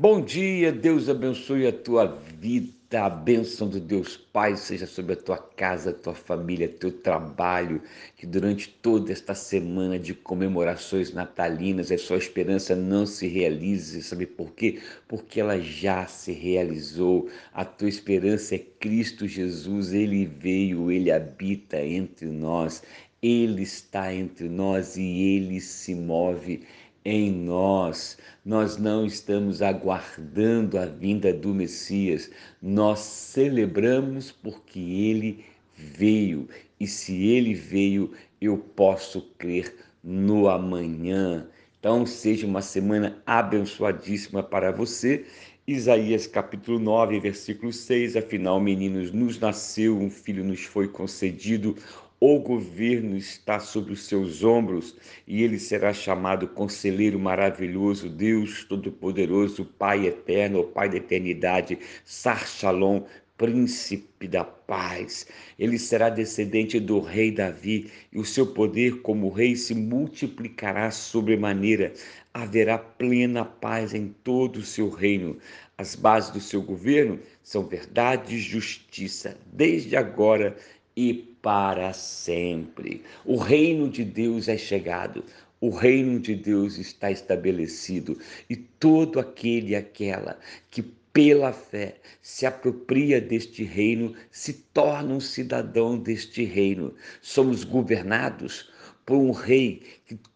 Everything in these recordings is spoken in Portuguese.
Bom dia, Deus abençoe a tua vida. A bênção de Deus Pai seja sobre a tua casa, a tua família, teu trabalho. Que durante toda esta semana de comemorações natalinas a sua esperança não se realize. Sabe por quê? Porque ela já se realizou. A tua esperança é Cristo Jesus. Ele veio, ele habita entre nós. Ele está entre nós e ele se move em nós. Nós não estamos aguardando a vinda do Messias, nós celebramos porque ele veio. E se ele veio, eu posso crer no amanhã. Então, seja uma semana abençoadíssima para você. Isaías capítulo 9, versículo 6: Afinal, meninos, nos nasceu, um filho nos foi concedido o governo está sobre os seus ombros e ele será chamado Conselheiro Maravilhoso, Deus Todo-Poderoso, Pai Eterno, Pai da Eternidade, Sar Shalom, Príncipe da Paz. Ele será descendente do rei Davi e o seu poder como rei se multiplicará sobremaneira. Haverá plena paz em todo o seu reino. As bases do seu governo são verdade e justiça, desde agora e para sempre. O reino de Deus é chegado, o reino de Deus está estabelecido e todo aquele e aquela que pela fé se apropria deste reino se torna um cidadão deste reino. Somos governados por um rei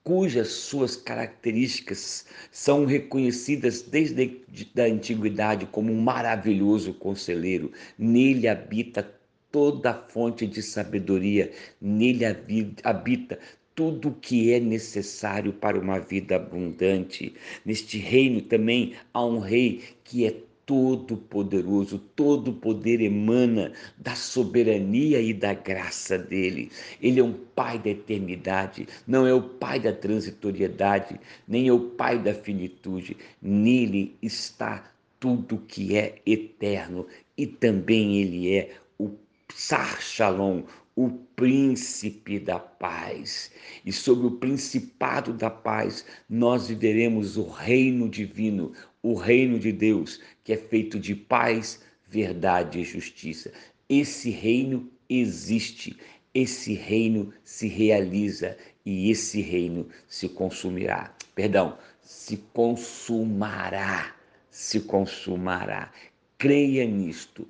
cujas suas características são reconhecidas desde a antiguidade como um maravilhoso conselheiro. Nele habita toda fonte de sabedoria, nele habita tudo o que é necessário para uma vida abundante. Neste reino também há um rei que é todo poderoso, todo poder emana da soberania e da graça dele. Ele é um pai da eternidade, não é o pai da transitoriedade, nem é o pai da finitude. Nele está tudo que é eterno e também ele é Sar Shalom, o príncipe da paz. E sobre o principado da paz, nós viveremos o reino divino, o reino de Deus, que é feito de paz, verdade e justiça. Esse reino existe, esse reino se realiza e esse reino se consumirá. Perdão, se consumará, se consumará. Creia nisto.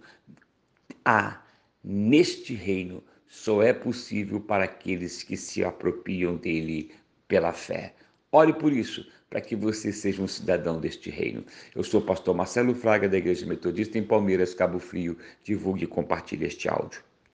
Há neste reino só é possível para aqueles que se apropriam dele pela fé. Ore por isso, para que você seja um cidadão deste reino. Eu sou o pastor Marcelo Fraga, da Igreja Metodista em Palmeiras, Cabo Frio. Divulgue e compartilhe este áudio.